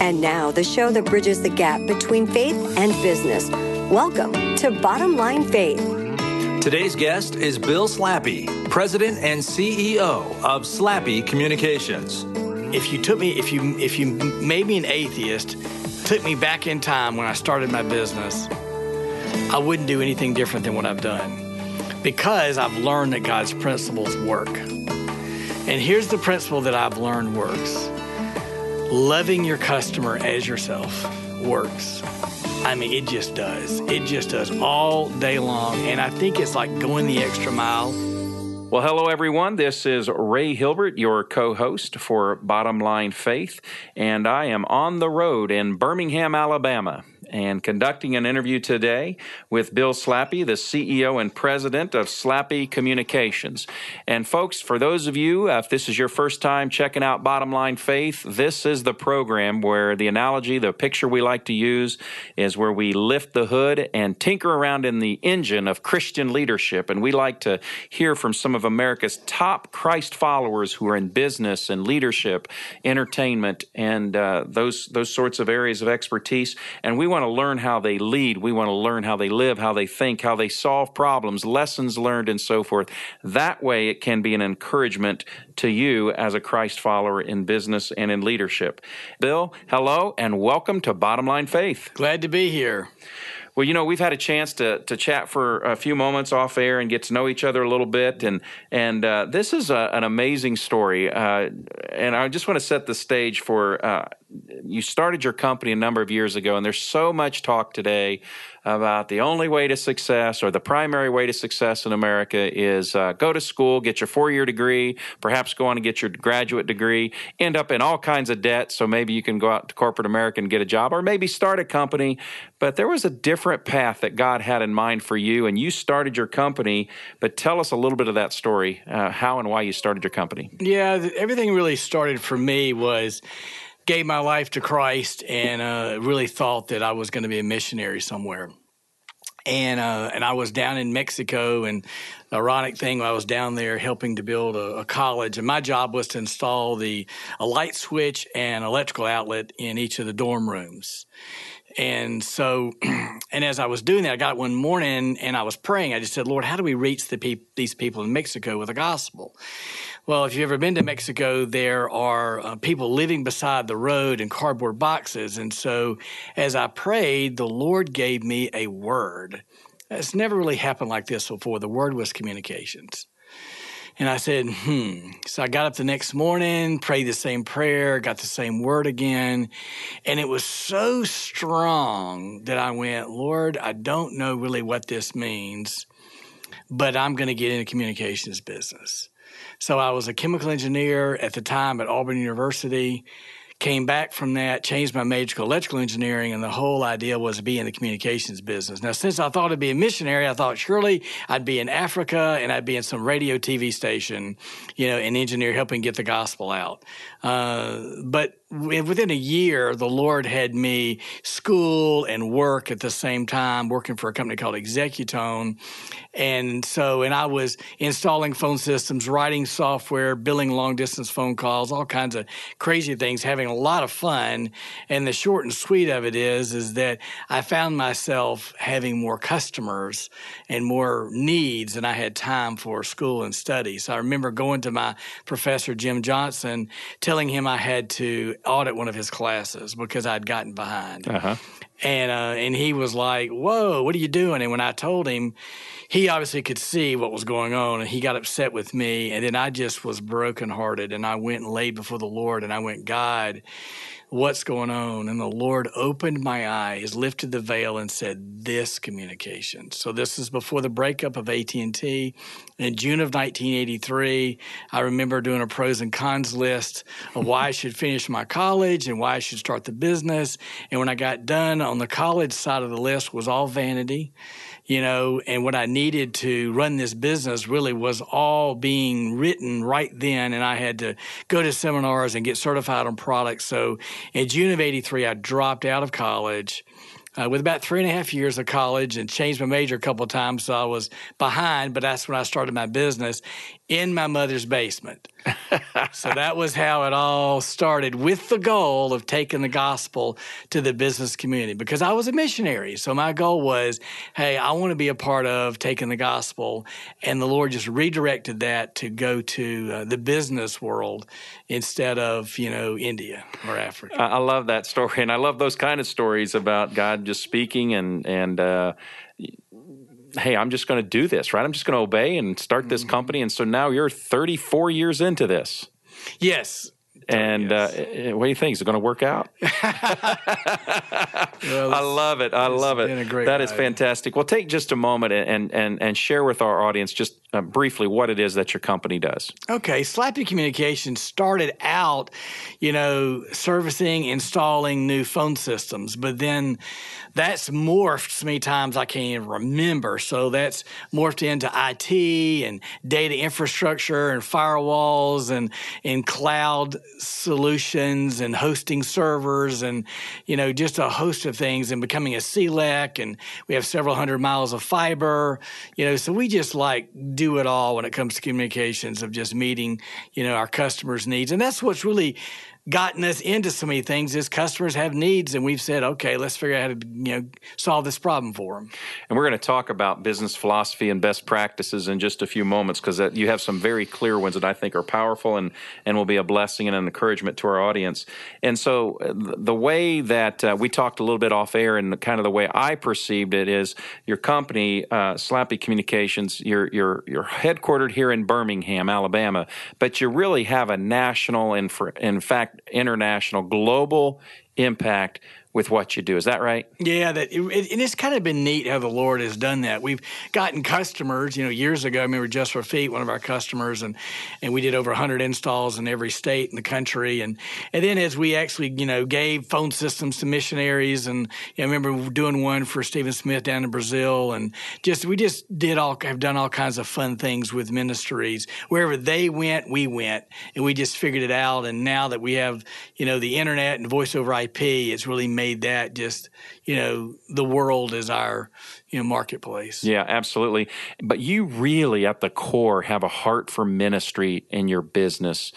And now, the show that bridges the gap between faith and business. Welcome to Bottom Line Faith. Today's guest is Bill Slappey, President and CEO of Slappey Communications. If you took me, if you if you made me an atheist, took me back in time when I started my business, I wouldn't do anything different than what I've done because I've learned that God's principles work. And here's the principle that I've learned works loving your customer as yourself works. I mean, it just does. It just does all day long. And I think it's like going the extra mile. Well, hello, everyone. This is Ray Hilbert, your co host for Bottom Line Faith, and I am on the road in Birmingham, Alabama and conducting an interview today with Bill Slappey, the CEO and president of Slappey Communications. And folks, for those of you, if this is your first time checking out Bottom Line Faith, this is the program where the analogy, the picture we like to use is where we lift the hood and tinker around in the engine of Christian leadership. And we like to hear from some of America's top Christ followers who are in business and leadership, entertainment, and uh, those, those sorts of areas of expertise. And we want want to learn how they lead. We want to learn how they live, how they think, how they solve problems, lessons learned, and so forth. That way, it can be an encouragement to you as a Christ follower in business and in leadership. Bill, hello, and welcome to Bottom Line Faith. Glad to be here. Well, you know, we've had a chance to to chat for a few moments off air and get to know each other a little bit, and and uh, this is a, an amazing story. Uh, and I just want to set the stage for uh, you started your company a number of years ago, and there's so much talk today about the only way to success or the primary way to success in America is uh, go to school, get your four year degree, perhaps go on and get your graduate degree, end up in all kinds of debt. So maybe you can go out to corporate America and get a job, or maybe start a company. But there was a different path that God had in mind for you, and you started your company. But tell us a little bit of that story, uh, how and why you started your company. Yeah, everything really started for me was gave my life to Christ and uh, really thought that I was going to be a missionary somewhere. And uh, and I was down in Mexico, and the ironic thing, I was down there helping to build a, a, college, and my job was to install the a light switch and electrical outlet in each of the dorm rooms. And so, and as I was doing that, I got one morning and I was praying. I just said, Lord, how do we reach the pe- these people in Mexico with the gospel? Well, if you've ever been to Mexico, there are uh, people living beside the road in cardboard boxes. And so as I prayed, the Lord gave me a word. It's never really happened like this before. The word was communications. And I said, hmm. So I got up the next morning, prayed the same prayer, got the same word again. And it was so strong that I went, Lord, I don't know really what this means, but I'm going to get into communications business. So I was a chemical engineer at the time at Auburn University. Came back from that, changed my major to electrical engineering, and the whole idea was to be in the communications business. Now, since I thought I'd be a missionary, I thought surely I'd be in Africa and I'd be in some radio TV station, you know, an engineer helping get the gospel out. Uh, but within a year, the Lord had me school and work at the same time, working for a company called Executone. And so, and I was installing phone systems, writing software, billing long distance phone calls, all kinds of crazy things, having a lot of fun. And the short and sweet of it is, is that I found myself having more customers and more needs than I had time for school and study. So I remember going to my professor, Jim Johnson, telling him I had to audit one of his classes because I'd gotten behind. Uh-huh. And, uh, and he was like, whoa, what are you doing? And when I told him, he obviously could see what was going on and he got upset with me. And then I just was brokenhearted and I went and laid before the Lord and I went, God, what's going on? And the Lord opened my eyes, lifted the veil, and said, "This communication." So this is before the breakup of AT and T. In June of 1983, I remember doing a pros and cons list of why I should finish my college and why I should start the business. And when I got done on the college side of the list was all vanity you know, and what I needed to run this business really was all being written right then. And I had to go to seminars and get certified on products. So in June of 83, I dropped out of college uh, with about three and a half years of college and changed my major a couple of times. So I was behind, but that's when I started my business in my mother's basement. so that was how it all started with the goal of taking the gospel to the business community because I was a missionary. So my goal was, hey, I want to be a part of taking the gospel. And the Lord just redirected that to go to uh, the business world instead of, you know, India or Africa. I love that story. And I love those kind of stories about God just speaking and, and, uh, hey, I'm just going to do this, right? I'm just going to obey and start this mm-hmm. company. And so now you're 34 years into this. Yes. And yes. uh, what do you think? Is it going to work out? well, I love it. I love it. That is fantastic. Well, take just a moment and and and share with our audience just uh, briefly what it is that your company does. Okay, Slappy Communications started out, you know, servicing, installing new phone systems, but then that's morphed so many times I can't even remember. So that's morphed into IT and data infrastructure and firewalls and and cloud solutions and hosting servers and you know just a host of things and becoming a CLEC and we have several hundred miles of fiber. You know, so we just like do it all when it comes to communications of just meeting you know our customers' needs and that's what's really gotten us into so many things is customers have needs and we've said okay let's figure out how to you know solve this problem for them and we're going to talk about business philosophy and best practices in just a few moments because you have some very clear ones that i think are powerful and and will be a blessing and an encouragement to our audience. And so uh, the way that uh, we talked a little bit off air and the, kind of the way i perceived it is your company uh, slappey communications you're, you're, you're headquartered here in birmingham alabama but you really have a national and for, in fact international, global impact with what you do. Is that right? Yeah, that it, it, it's kind of been neat how the Lord has done that. We've gotten customers, you know, years ago. I remember Just for Feet, one of our customers, and and we did over 100 installs in every state in the country. And and then as we actually, you know, gave phone systems to missionaries, and you know, I remember doing one for Stephen Smith down in Brazil, and just we just did all have done all kinds of fun things with ministries wherever they went, we went, and we just figured it out. And now that we have, you know, the internet and voice over IP, it's really made that just you know the world is our you know marketplace. Yeah, absolutely. But you really, at the core, have a heart for ministry in your business.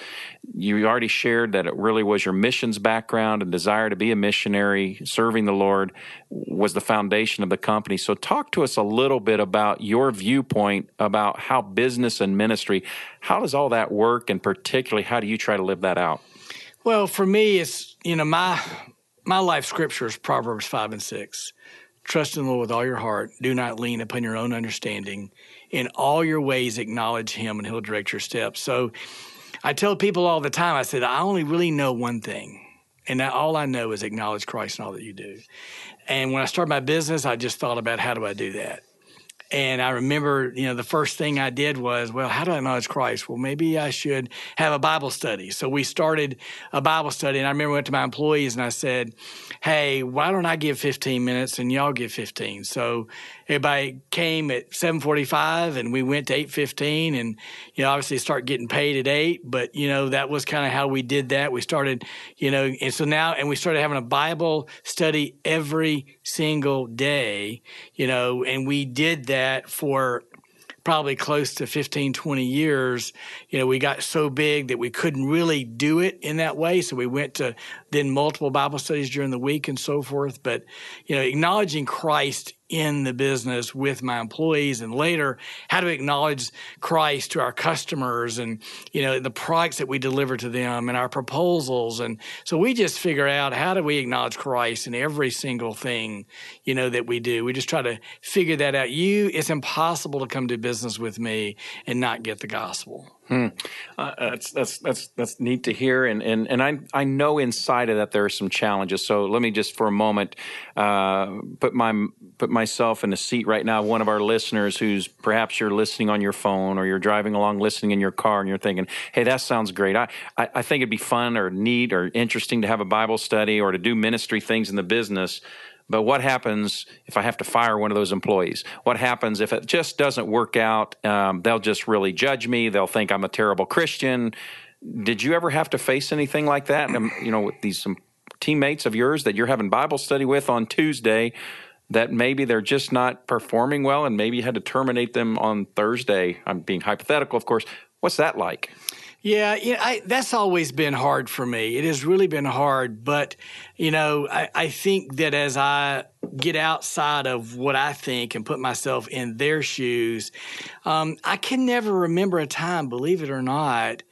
You already shared that it really was your missions background and desire to be a missionary, serving the Lord was the foundation of the company. So, talk to us a little bit about your viewpoint about how business and ministry, how does all that work, and particularly how do you try to live that out? Well, for me, it's you know my my life scripture is Proverbs 5 and 6. Trust in the Lord with all your heart. Do not lean upon your own understanding. In all your ways, acknowledge Him, and He'll direct your steps. So I tell people all the time, I said, I only really know one thing. And that all I know is acknowledge Christ in all that you do. And when I started my business, I just thought about how do I do that? And I remember, you know, the first thing I did was, well, how do I acknowledge Christ? Well, maybe I should have a Bible study. So we started a Bible study. And I remember I went to my employees and I said, hey, why don't I give 15 minutes and y'all give 15? So everybody came at 7:45 and we went to 8:15 and you know obviously start getting paid at 8 but you know that was kind of how we did that we started you know and so now and we started having a bible study every single day you know and we did that for probably close to 15, 20 years, you know, we got so big that we couldn't really do it in that way. So we went to then multiple Bible studies during the week and so forth. But, you know, acknowledging Christ in the business with my employees and later how to acknowledge Christ to our customers and you know the products that we deliver to them and our proposals? And so we just figure out how do we acknowledge Christ in every single thing you know that we do. We just try to figure that out. You it's impossible to come to business with me and not get the gospel Hmm. Uh, that's that's that's that's neat to hear, and and and I I know inside of that there are some challenges. So let me just for a moment uh, put my put myself in a seat right now. One of our listeners who's perhaps you're listening on your phone or you're driving along listening in your car, and you're thinking, "Hey, that sounds great. I I, I think it'd be fun or neat or interesting to have a Bible study or to do ministry things in the business." But what happens if I have to fire one of those employees? What happens if it just doesn't work out? Um, they'll just really judge me. They'll think I'm a terrible Christian. Did you ever have to face anything like that? Um, you know, with these some teammates of yours that you're having Bible study with on Tuesday that maybe they're just not performing well and maybe you had to terminate them on Thursday? I'm being hypothetical, of course. What's that like? Yeah, you know, I, that's always been hard for me. It has really been hard, but you know, I, I think that as I get outside of what I think and put myself in their shoes, um, I can never remember a time, believe it or not,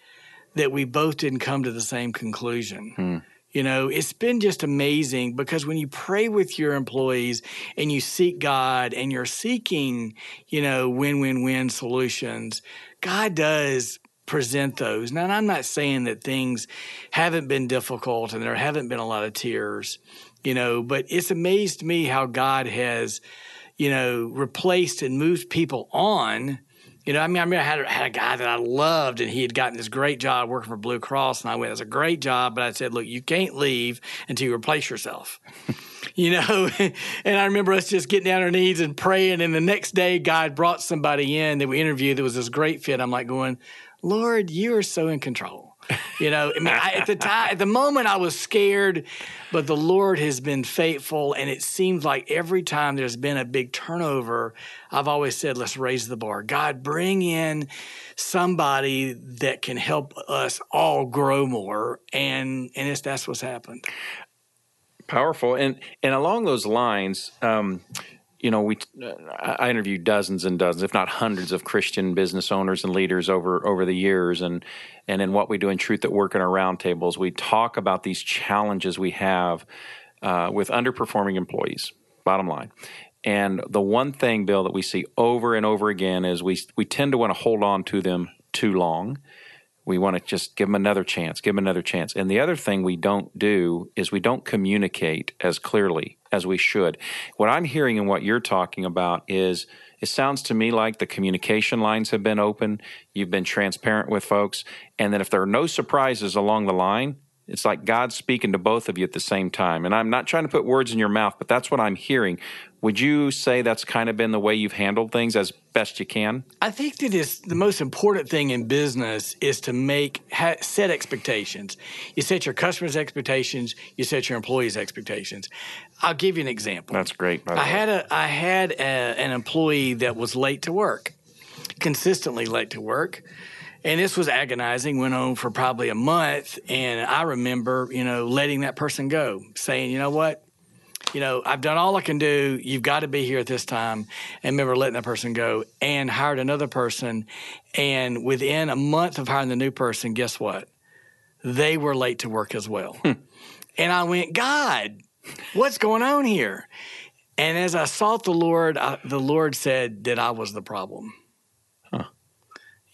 that we both didn't come to the same conclusion. Hmm. You know, it's been just amazing because when you pray with your employees and you seek God and you're seeking, you know, win win win solutions, God does present those. Now, I'm not saying that things haven't been difficult and there haven't been a lot of tears, you know, but it's amazed me how God has, you know, replaced and moved people on. You know, I mean, I remember I had, had a guy that I loved, and he had gotten this great job working for Blue Cross, and I went, "It's a great job," but I said, "Look, you can't leave until you replace yourself." you know. and I remember us just getting down our knees and praying. And the next day, God brought somebody in that we interviewed that was this great fit. I'm like going, Lord, you are so in control. You know, I mean, I, at the time, at the moment, I was scared, but the Lord has been faithful, and it seems like every time there's been a big turnover, I've always said, "Let's raise the bar." God, bring in somebody that can help us all grow more, and and it's, that's what's happened. Powerful, and and along those lines. Um, you know, we I interviewed dozens and dozens, if not hundreds, of Christian business owners and leaders over over the years, and and in what we do in Truth at Work in our roundtables, we talk about these challenges we have uh, with underperforming employees. Bottom line, and the one thing, Bill, that we see over and over again is we we tend to want to hold on to them too long. We want to just give them another chance, give them another chance. And the other thing we don't do is we don't communicate as clearly as we should. What I'm hearing and what you're talking about is it sounds to me like the communication lines have been open. You've been transparent with folks. And that if there are no surprises along the line, it's like God speaking to both of you at the same time. And I'm not trying to put words in your mouth, but that's what I'm hearing. Would you say that's kind of been the way you've handled things as best you can? I think that is the most important thing in business is to make ha, set expectations. You set your customers' expectations. You set your employees' expectations. I'll give you an example. That's great. I had a I had a, an employee that was late to work, consistently late to work. And this was agonizing, went on for probably a month. And I remember, you know, letting that person go, saying, you know what? You know, I've done all I can do. You've got to be here at this time. And remember letting that person go and hired another person. And within a month of hiring the new person, guess what? They were late to work as well. Hmm. And I went, God, what's going on here? And as I sought the Lord, I, the Lord said that I was the problem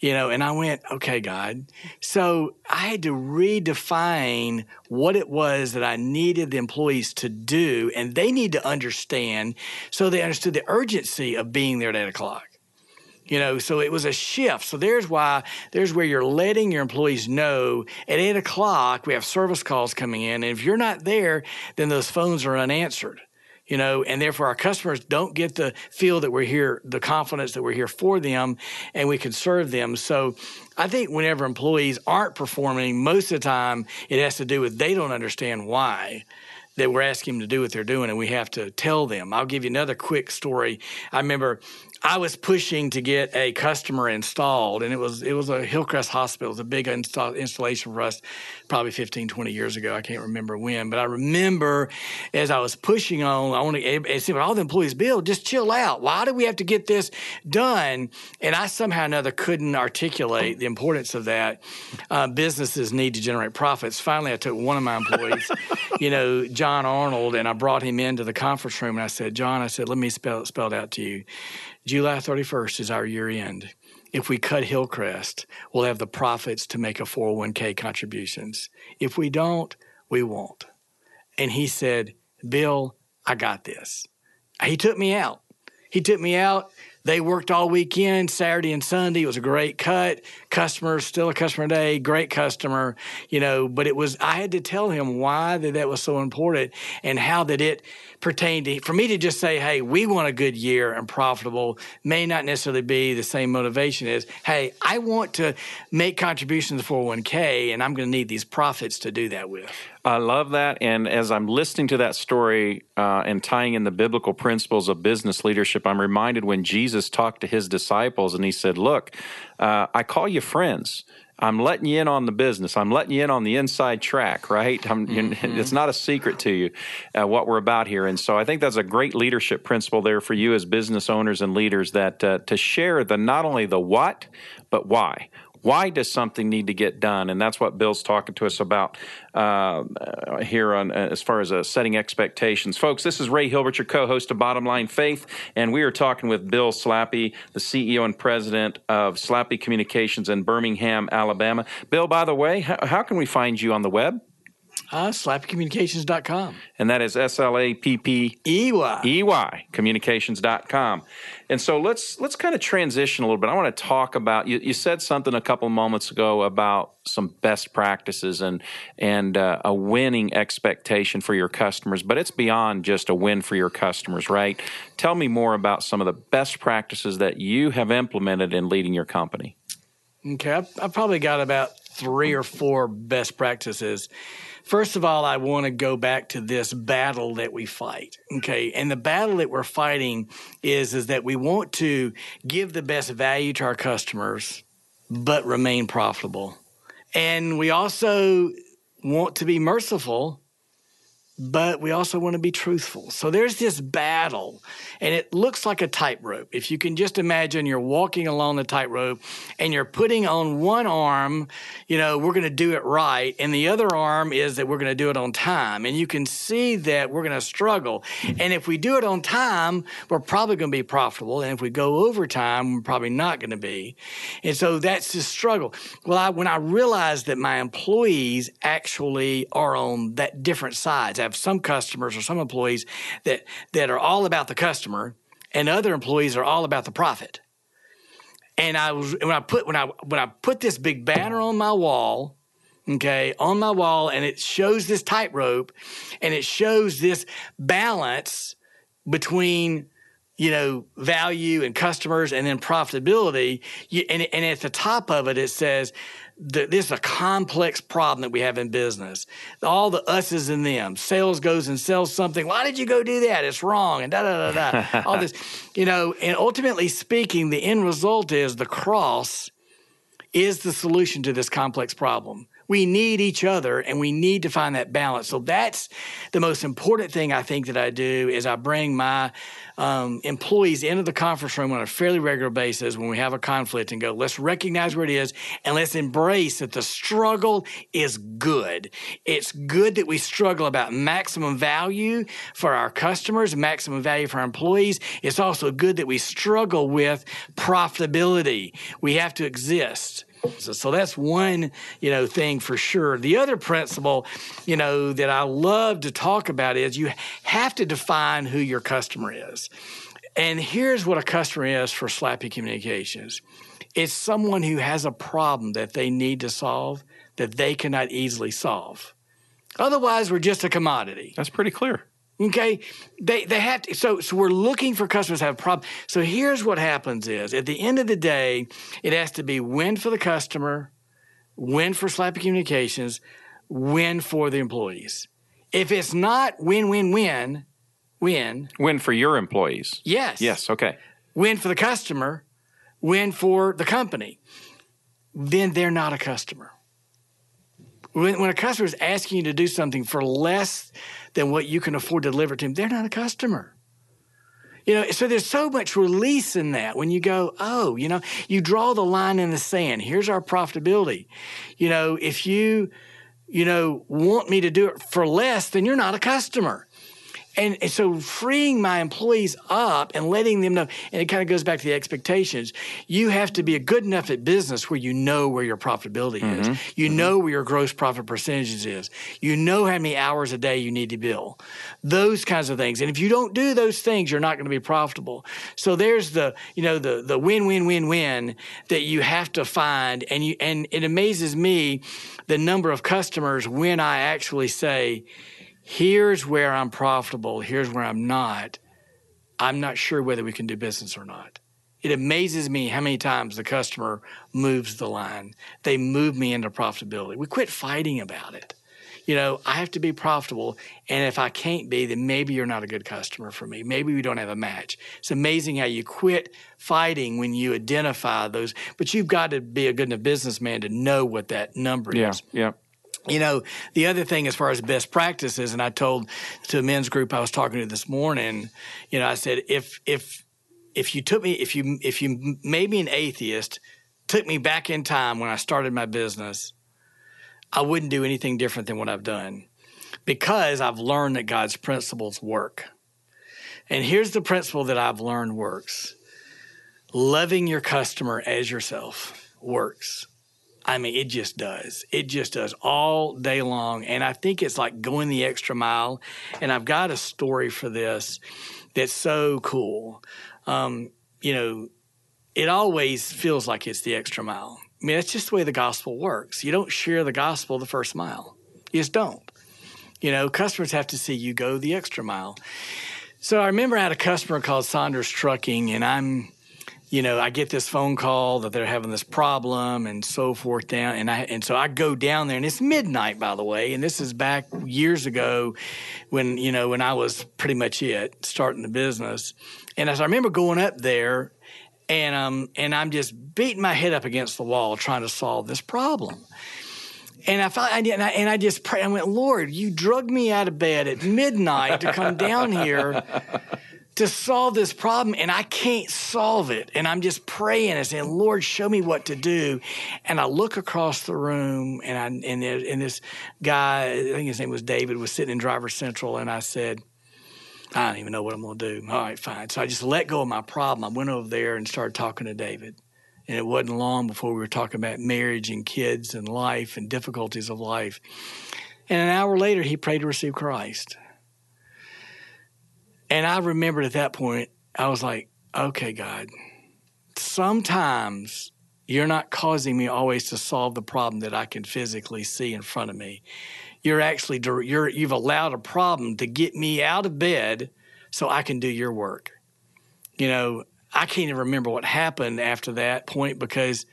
you know, and I went, okay, God. So I had to redefine what it was that I needed the employees to do, and they need to understand so they understood the urgency of being there at eight o'clock. You know, so it was a shift. So there's why, there's where you're letting your employees know at eight o'clock we have service calls coming in. And if you're not there, then those phones are unanswered you know, and therefore our customers don't get the feel that we're here, the confidence that we're here for them and we can serve them. So I think whenever employees aren't performing, most of the time it has to do with they don't understand why that we're asking them to do what they're doing and we have to tell them. I'll give you another quick story. I remember I was pushing to get a customer installed, and it was it was a Hillcrest Hospital. It was a big install, installation for us, probably 15, 20 years ago. I can't remember when, but I remember as I was pushing on, I want to see all the employees, Bill, just chill out. Why do we have to get this done? And I somehow or another couldn't articulate the importance of that. Uh, businesses need to generate profits. Finally, I took one of my employees, you know, John Arnold, and I brought him into the conference room, and I said, John, I said, let me spell, spell it out to you. July 31st is our year end. If we cut Hillcrest, we'll have the profits to make a 401k contributions. If we don't, we won't. And he said, Bill, I got this. He took me out. He took me out, They worked all weekend, Saturday and Sunday. It was a great cut. Customer, still a customer day, great customer, you know, but it was, I had to tell him why that that was so important and how that it pertained to, for me to just say, hey, we want a good year and profitable may not necessarily be the same motivation as, hey, I want to make contributions to 401k and I'm going to need these profits to do that with. I love that. And as I'm listening to that story uh, and tying in the biblical principles of business leadership, I'm reminded when Jesus talked to his disciples and he said, Look, uh, I call you friends. I'm letting you in on the business. I'm letting you in on the inside track, right? Mm-hmm. It's not a secret to you uh, what we're about here. And so I think that's a great leadership principle there for you as business owners and leaders that uh, to share the not only the what, but why. Why does something need to get done? And that's what Bill's talking to us about uh, here on uh, as far as uh, setting expectations. Folks, this is Ray Hilbert, your co-host of Bottom Line Faith, and we are talking with Bill Slappey, the CEO and president of Slappey Communications in Birmingham, Alabama. Bill, by the way, how, how can we find you on the web? Uh, slappeycommunications.com. And that is S L A P P E Y. E Y communications.com. And so let's let's kind of transition a little bit. I want to talk about you, you said something a couple moments ago about some best practices and and uh, a winning expectation for your customers, but it's beyond just a win for your customers, right? Tell me more about some of the best practices that you have implemented in leading your company. Okay, I've, I've probably got about three or four best practices First of all, I want to go back to this battle that we fight. Okay. And the battle that we're fighting is, is that we want to give the best value to our customers, but remain profitable. And we also want to be merciful, but we also want to be truthful. So there's this battle, and it looks like a tightrope. If you can just imagine you're walking along the tightrope and you're putting on one arm, you know, we're going to do it right, and the other arm is that we're going to do it on time. And you can see that we're going to struggle. Mm-hmm. And if we do it on time, we're probably going to be profitable. And if we go over time, we're probably not going to be. And so that's the struggle. Well, I, when I realized that my employees actually are on that different sides, have some customers or some employees that that are all about the customer, and other employees are all about the profit. And I was when I put when I when I put this big banner on my wall, okay, on my wall, and it shows this tightrope, and it shows this balance between you know, value and customers and then profitability. You, and, and at the top of it, it says, this is a complex problem that we have in business. All the us's and them. Sales goes and sells something. Why did you go do that? It's wrong. And da da da da. All this, you know. And ultimately speaking, the end result is the cross is the solution to this complex problem we need each other and we need to find that balance. So that's the most important thing I think that I do is I bring my um, employees into the conference room on a fairly regular basis when we have a conflict and go, let's recognize where it is and let's embrace that the struggle is good. It's good that we struggle about maximum value for our customers, maximum value for our employees. It's also good that we struggle with profitability. We have to exist. So, so that's one, you know, thing for sure. The other principle, you know, that I love to talk about is you have to define who your customer is. And here's what a customer is for Slappey Communications. It's someone who has a problem that they need to solve that they cannot easily solve. Otherwise, we're just a commodity. That's pretty clear. Okay, they they have to. So so we're looking for customers have problems. So here's what happens: is at the end of the day, it has to be win for the customer, win for Slappey Communications, win for the employees. If it's not win win win, win win for your employees. Yes. Yes. Okay. Win for the customer, win for the company. Then they're not a customer. When, when a customer is asking you to do something for less than what you can afford to deliver to them, they're not a customer. You know, so there's so much release in that when you go, oh, you know, you draw the line in the sand. Here's our profitability. You know, if you, you know, want me to do it for less, then you're not a customer. And, and so freeing my employees up and letting them know, and it kind of goes back to the expectations. You have to be a good enough at business where you know where your profitability mm-hmm. is. You mm-hmm. know where your gross profit percentages is. You know how many hours a day you need to bill. Those kinds of things. And if you don't do those things, you're not going to be profitable. So there's the, you know, the the win win win win that you have to find. And you and it amazes me the number of customers when I actually say, here's where I'm profitable, here's where I'm not, I'm not sure whether we can do business or not. It amazes me how many times the customer moves the line. They move me into profitability. We quit fighting about it. You know, I have to be profitable. And if I can't be, then maybe you're not a good customer for me. Maybe we don't have a match. It's amazing how you quit fighting when you identify those. But you've got to be a good enough businessman to know what that number yeah, is. Yeah. You know, the other thing as far as best practices, and I told to a men's group I was talking to this morning, you know, I said if if if you took me if you if you made me an atheist, took me back in time when I started my business, I wouldn't do anything different than what I've done because I've learned that God's principles work. And here's the principle that I've learned works. Loving your customer as yourself works. I mean, it just does. It just does all day long. And I think it's like going the extra mile. And I've got a story for this that's so cool. Um, you know, it always feels like it's the extra mile. I mean, that's just the way the gospel works. You don't share the gospel the first mile, you just don't. You know, customers have to see you go the extra mile. So I remember I had a customer called Saunders Trucking, and I'm you know, I get this phone call that they're having this problem and so forth down, and I and so I go down there, and it's midnight, by the way, and this is back years ago, when you know when I was pretty much it starting the business, and as I remember going up there, and um and I'm just beating my head up against the wall trying to solve this problem. And I felt, and I, and I just prayed. I went, Lord, you drugged me out of bed at midnight to come down here to solve this problem and I can't solve it. And I'm just praying and saying, Lord, show me what to do. And I look across the room and I, and, and this guy, I think his name was David, was sitting in driver central. And I said, I don't even know what I'm going to do. All right, fine. So I just let go of my problem. I went over there and started talking to David. And it wasn't long before we were talking about marriage and kids and life and difficulties of life. And an hour later, he prayed to receive Christ. And I remembered at that point, I was like, okay, God, sometimes you're not causing me always to solve the problem that I can physically see in front of me. You're actually, you're, you've allowed a problem to get me out of bed so I can do your work. You know, I can't even remember what happened after that point because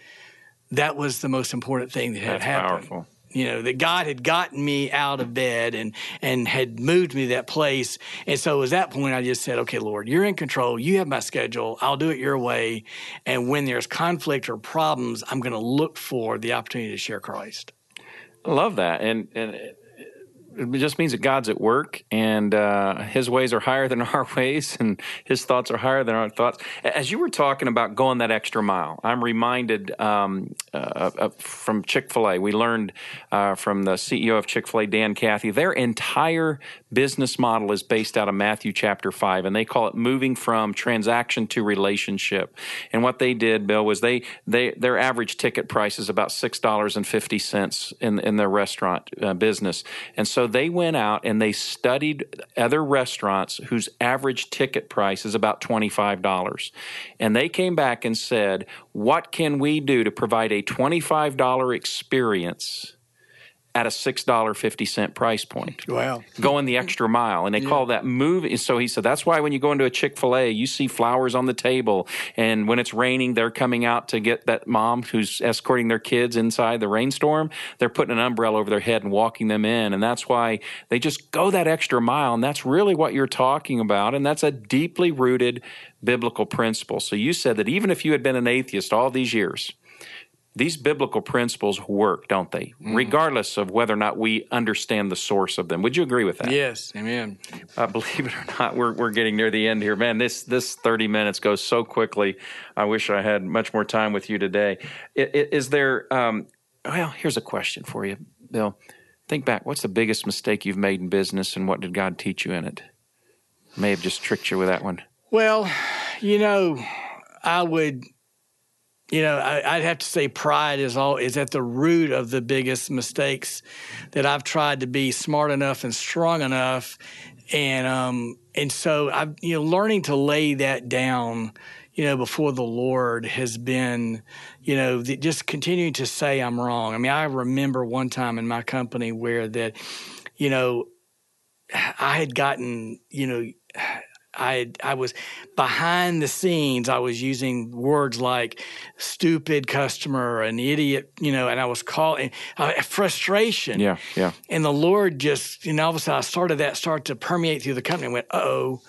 that was the most important thing that had That's happened. Powerful you know that God had gotten me out of bed and and had moved me that place. And so at that point, I just said, "Okay, Lord, you're in control. You have my schedule. I'll do it your way. And when there's conflict or problems, I'm going to look for the opportunity to share Christ." I love that, and and it just means that God's at work and uh, His ways are higher than our ways, and His thoughts are higher than our thoughts. As you were talking about going that extra mile, I'm reminded um, uh, from Chick fil A. We learned uh, from the CEO of Chick fil A, Dan Cathy, their entire business model is based out of Matthew chapter 5, and they call it moving from transaction to relationship. And what they did, Bill, was they, they their average ticket price is about $6.50 in, in their restaurant uh, business. And so they went out and they studied other restaurants whose average ticket price is about $25. And they came back and said, What can we do to provide a $25 experience? At a $6.50 price point. Wow. Going the extra mile. And they yeah. call that moving. So he said, that's why when you go into a Chick fil A, you see flowers on the table. And when it's raining, they're coming out to get that mom who's escorting their kids inside the rainstorm. They're putting an umbrella over their head and walking them in. And that's why they just go that extra mile. And that's really what you're talking about. And that's a deeply rooted biblical principle. So you said that even if you had been an atheist all these years, these biblical principles work, don't they? Mm. Regardless of whether or not we understand the source of them. Would you agree with that? Yes, amen. Uh, believe it or not, we're we're getting near the end here, man. This this thirty minutes goes so quickly. I wish I had much more time with you today. Is, is there? Um, well, here's a question for you, Bill. Think back. What's the biggest mistake you've made in business, and what did God teach you in it? may have just tricked you with that one? Well, you know, I would, you know, I, would have to say pride is all is at the root of the biggest mistakes that I've tried to be smart enough and strong enough, and um, and so I, you know, learning to lay that down you know, before the Lord has been, you know, the, just continuing to say I'm wrong. I mean, I remember one time in my company where that, you know, I had gotten, you know, I I was behind the scenes. I was using words like "stupid customer," "an idiot," you know, and I was calling uh, frustration. Yeah, yeah. And the Lord just, you know, all of a sudden I started that start to permeate through the company. and went, uh "Oh."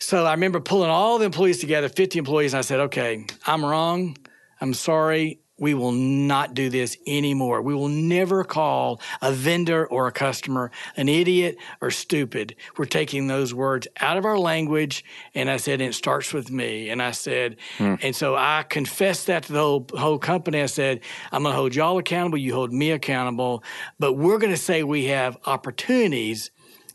So I remember pulling all the employees together, 50 employees, and I said, okay, I'm wrong. I'm sorry. We will not do this anymore. We will never call a vendor or a customer an idiot or stupid. We're taking those words out of our language. And I said, it starts with me. And I said, hmm. and so I confessed that to the whole, whole company. I said, I'm going to hold y'all accountable. You hold me accountable. But we're going to say we have opportunities,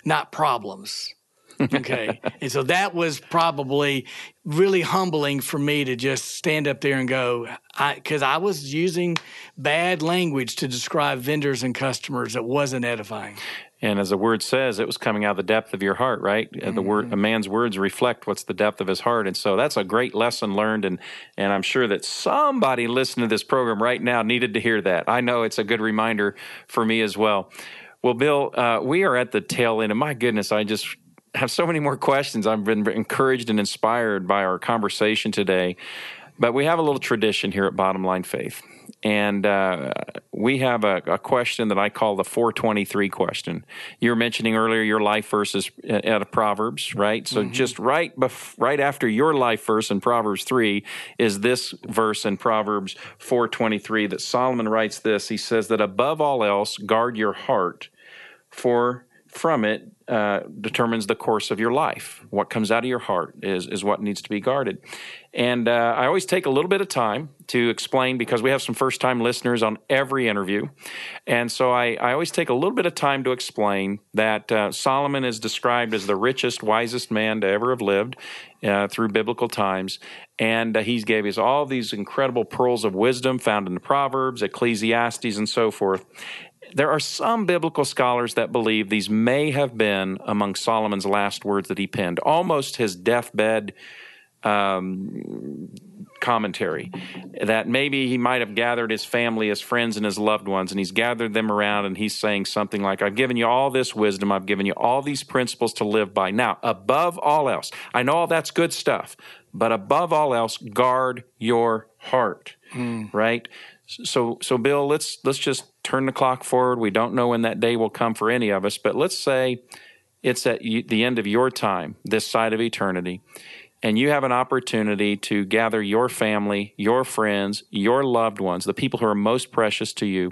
not problems okay. and so that was probably really humbling for me to just stand up there and go, because I, I, was using bad language to describe vendors and customers that wasn't edifying. And as the word says, it was coming out of the depth of your heart, right? Mm-hmm. The word, a man's words reflect what's the depth of his heart, and so that's a great lesson learned. And and I'm sure that somebody listening to this program right now needed to hear that. I know it's a good reminder for me as well. Well, Bill, uh, we are at the tail end, and my goodness, I just have so many more questions. I've been encouraged and inspired by our conversation today. But we have a little tradition here at Bottom Line Faith. And uh, we have a, a, question that I call the 423 question. You were mentioning earlier your life verses out of Proverbs, right? So mm-hmm. just right bef- right after your life verse in Proverbs 3 is this verse in Proverbs 423 that Solomon writes this. He says that above all else, guard your heart, for from it uh, determines the course of your life. What comes out of your heart is, is what needs to be guarded. And uh, I always take a little bit of time to explain because we have some first time listeners on every interview. And so I, I always take a little bit of time to explain that uh, Solomon is described as the richest, wisest man to ever have lived uh, through biblical times. And uh, he gave us all these incredible pearls of wisdom found in the Proverbs, Ecclesiastes, and so forth. There are some biblical scholars that believe these may have been among Solomon's last words that he penned, almost his deathbed um, commentary. That maybe he might have gathered his family, his friends, and his loved ones, and he's gathered them around and he's saying something like, I've given you all this wisdom, I've given you all these principles to live by. Now, above all else, I know all that's good stuff, but above all else, guard your heart, mm. right? So, so Bill, let's let's just turn the clock forward. We don't know when that day will come for any of us, but let's say it's at the end of your time, this side of eternity, and you have an opportunity to gather your family, your friends, your loved ones, the people who are most precious to you,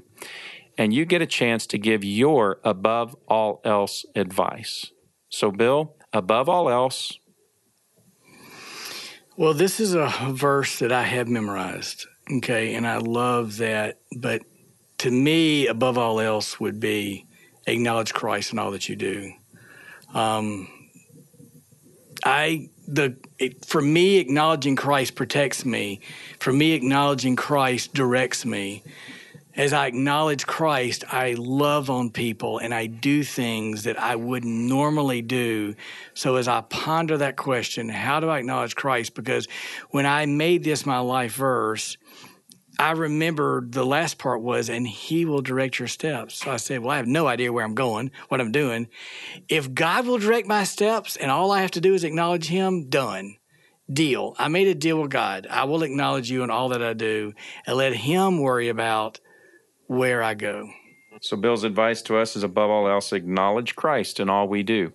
and you get a chance to give your above all else advice. So, Bill, above all else. Well, this is a verse that I have memorized. Okay, and I love that. But to me, above all else, would be acknowledge Christ in all that you do. Um, I the it, for me acknowledging Christ protects me. For me acknowledging Christ directs me. As I acknowledge Christ, I love on people and I do things that I wouldn't normally do. So as I ponder that question, how do I acknowledge Christ? Because when I made this my life verse, I remember the last part was, and he will direct your steps. So I said, Well, I have no idea where I'm going, what I'm doing. If God will direct my steps and all I have to do is acknowledge him, done. Deal. I made a deal with God. I will acknowledge you in all that I do and let him worry about where I go. So, Bill's advice to us is above all else, acknowledge Christ in all we do.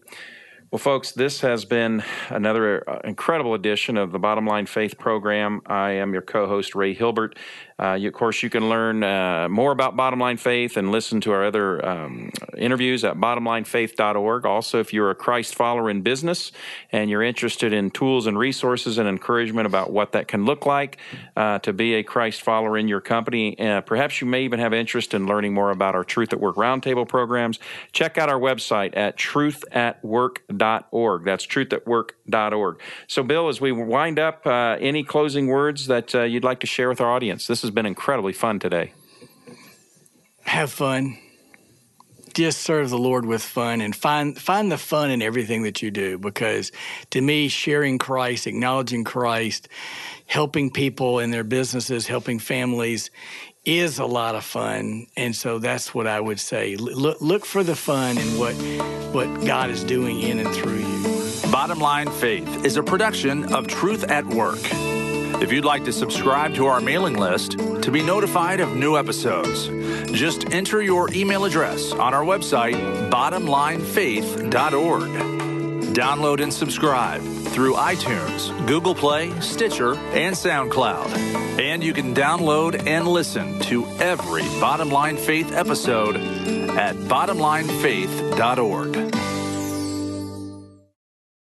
Well, folks, this has been another uh, incredible edition of the Bottom Line Faith program. I am your co host, Ray Hilbert. Uh, you, of course, you can learn uh, more about Bottom Line Faith and listen to our other um, interviews at bottomlinefaith.org. Also, if you're a Christ follower in business and you're interested in tools and resources and encouragement about what that can look like uh, to be a Christ follower in your company, uh, perhaps you may even have interest in learning more about our Truth at Work Roundtable programs. Check out our website at truthatwork.org. That's truthatwork.org. So, Bill, as we wind up, uh, any closing words that uh, you'd like to share with our audience? This has been incredibly fun today. Have fun. Just serve the Lord with fun and find find the fun in everything that you do because to me sharing Christ, acknowledging Christ, helping people in their businesses, helping families is a lot of fun. And so that's what I would say. Look look for the fun in what what God is doing in and through you. Bottom Line Faith is a production of Truth at Work. If you'd like to subscribe to our mailing list to be notified of new episodes, just enter your email address on our website, bottomlinefaith.org. Download and subscribe through iTunes, Google Play, Stitcher, and SoundCloud. And you can download and listen to every Bottom Line Faith episode at bottomlinefaith.org.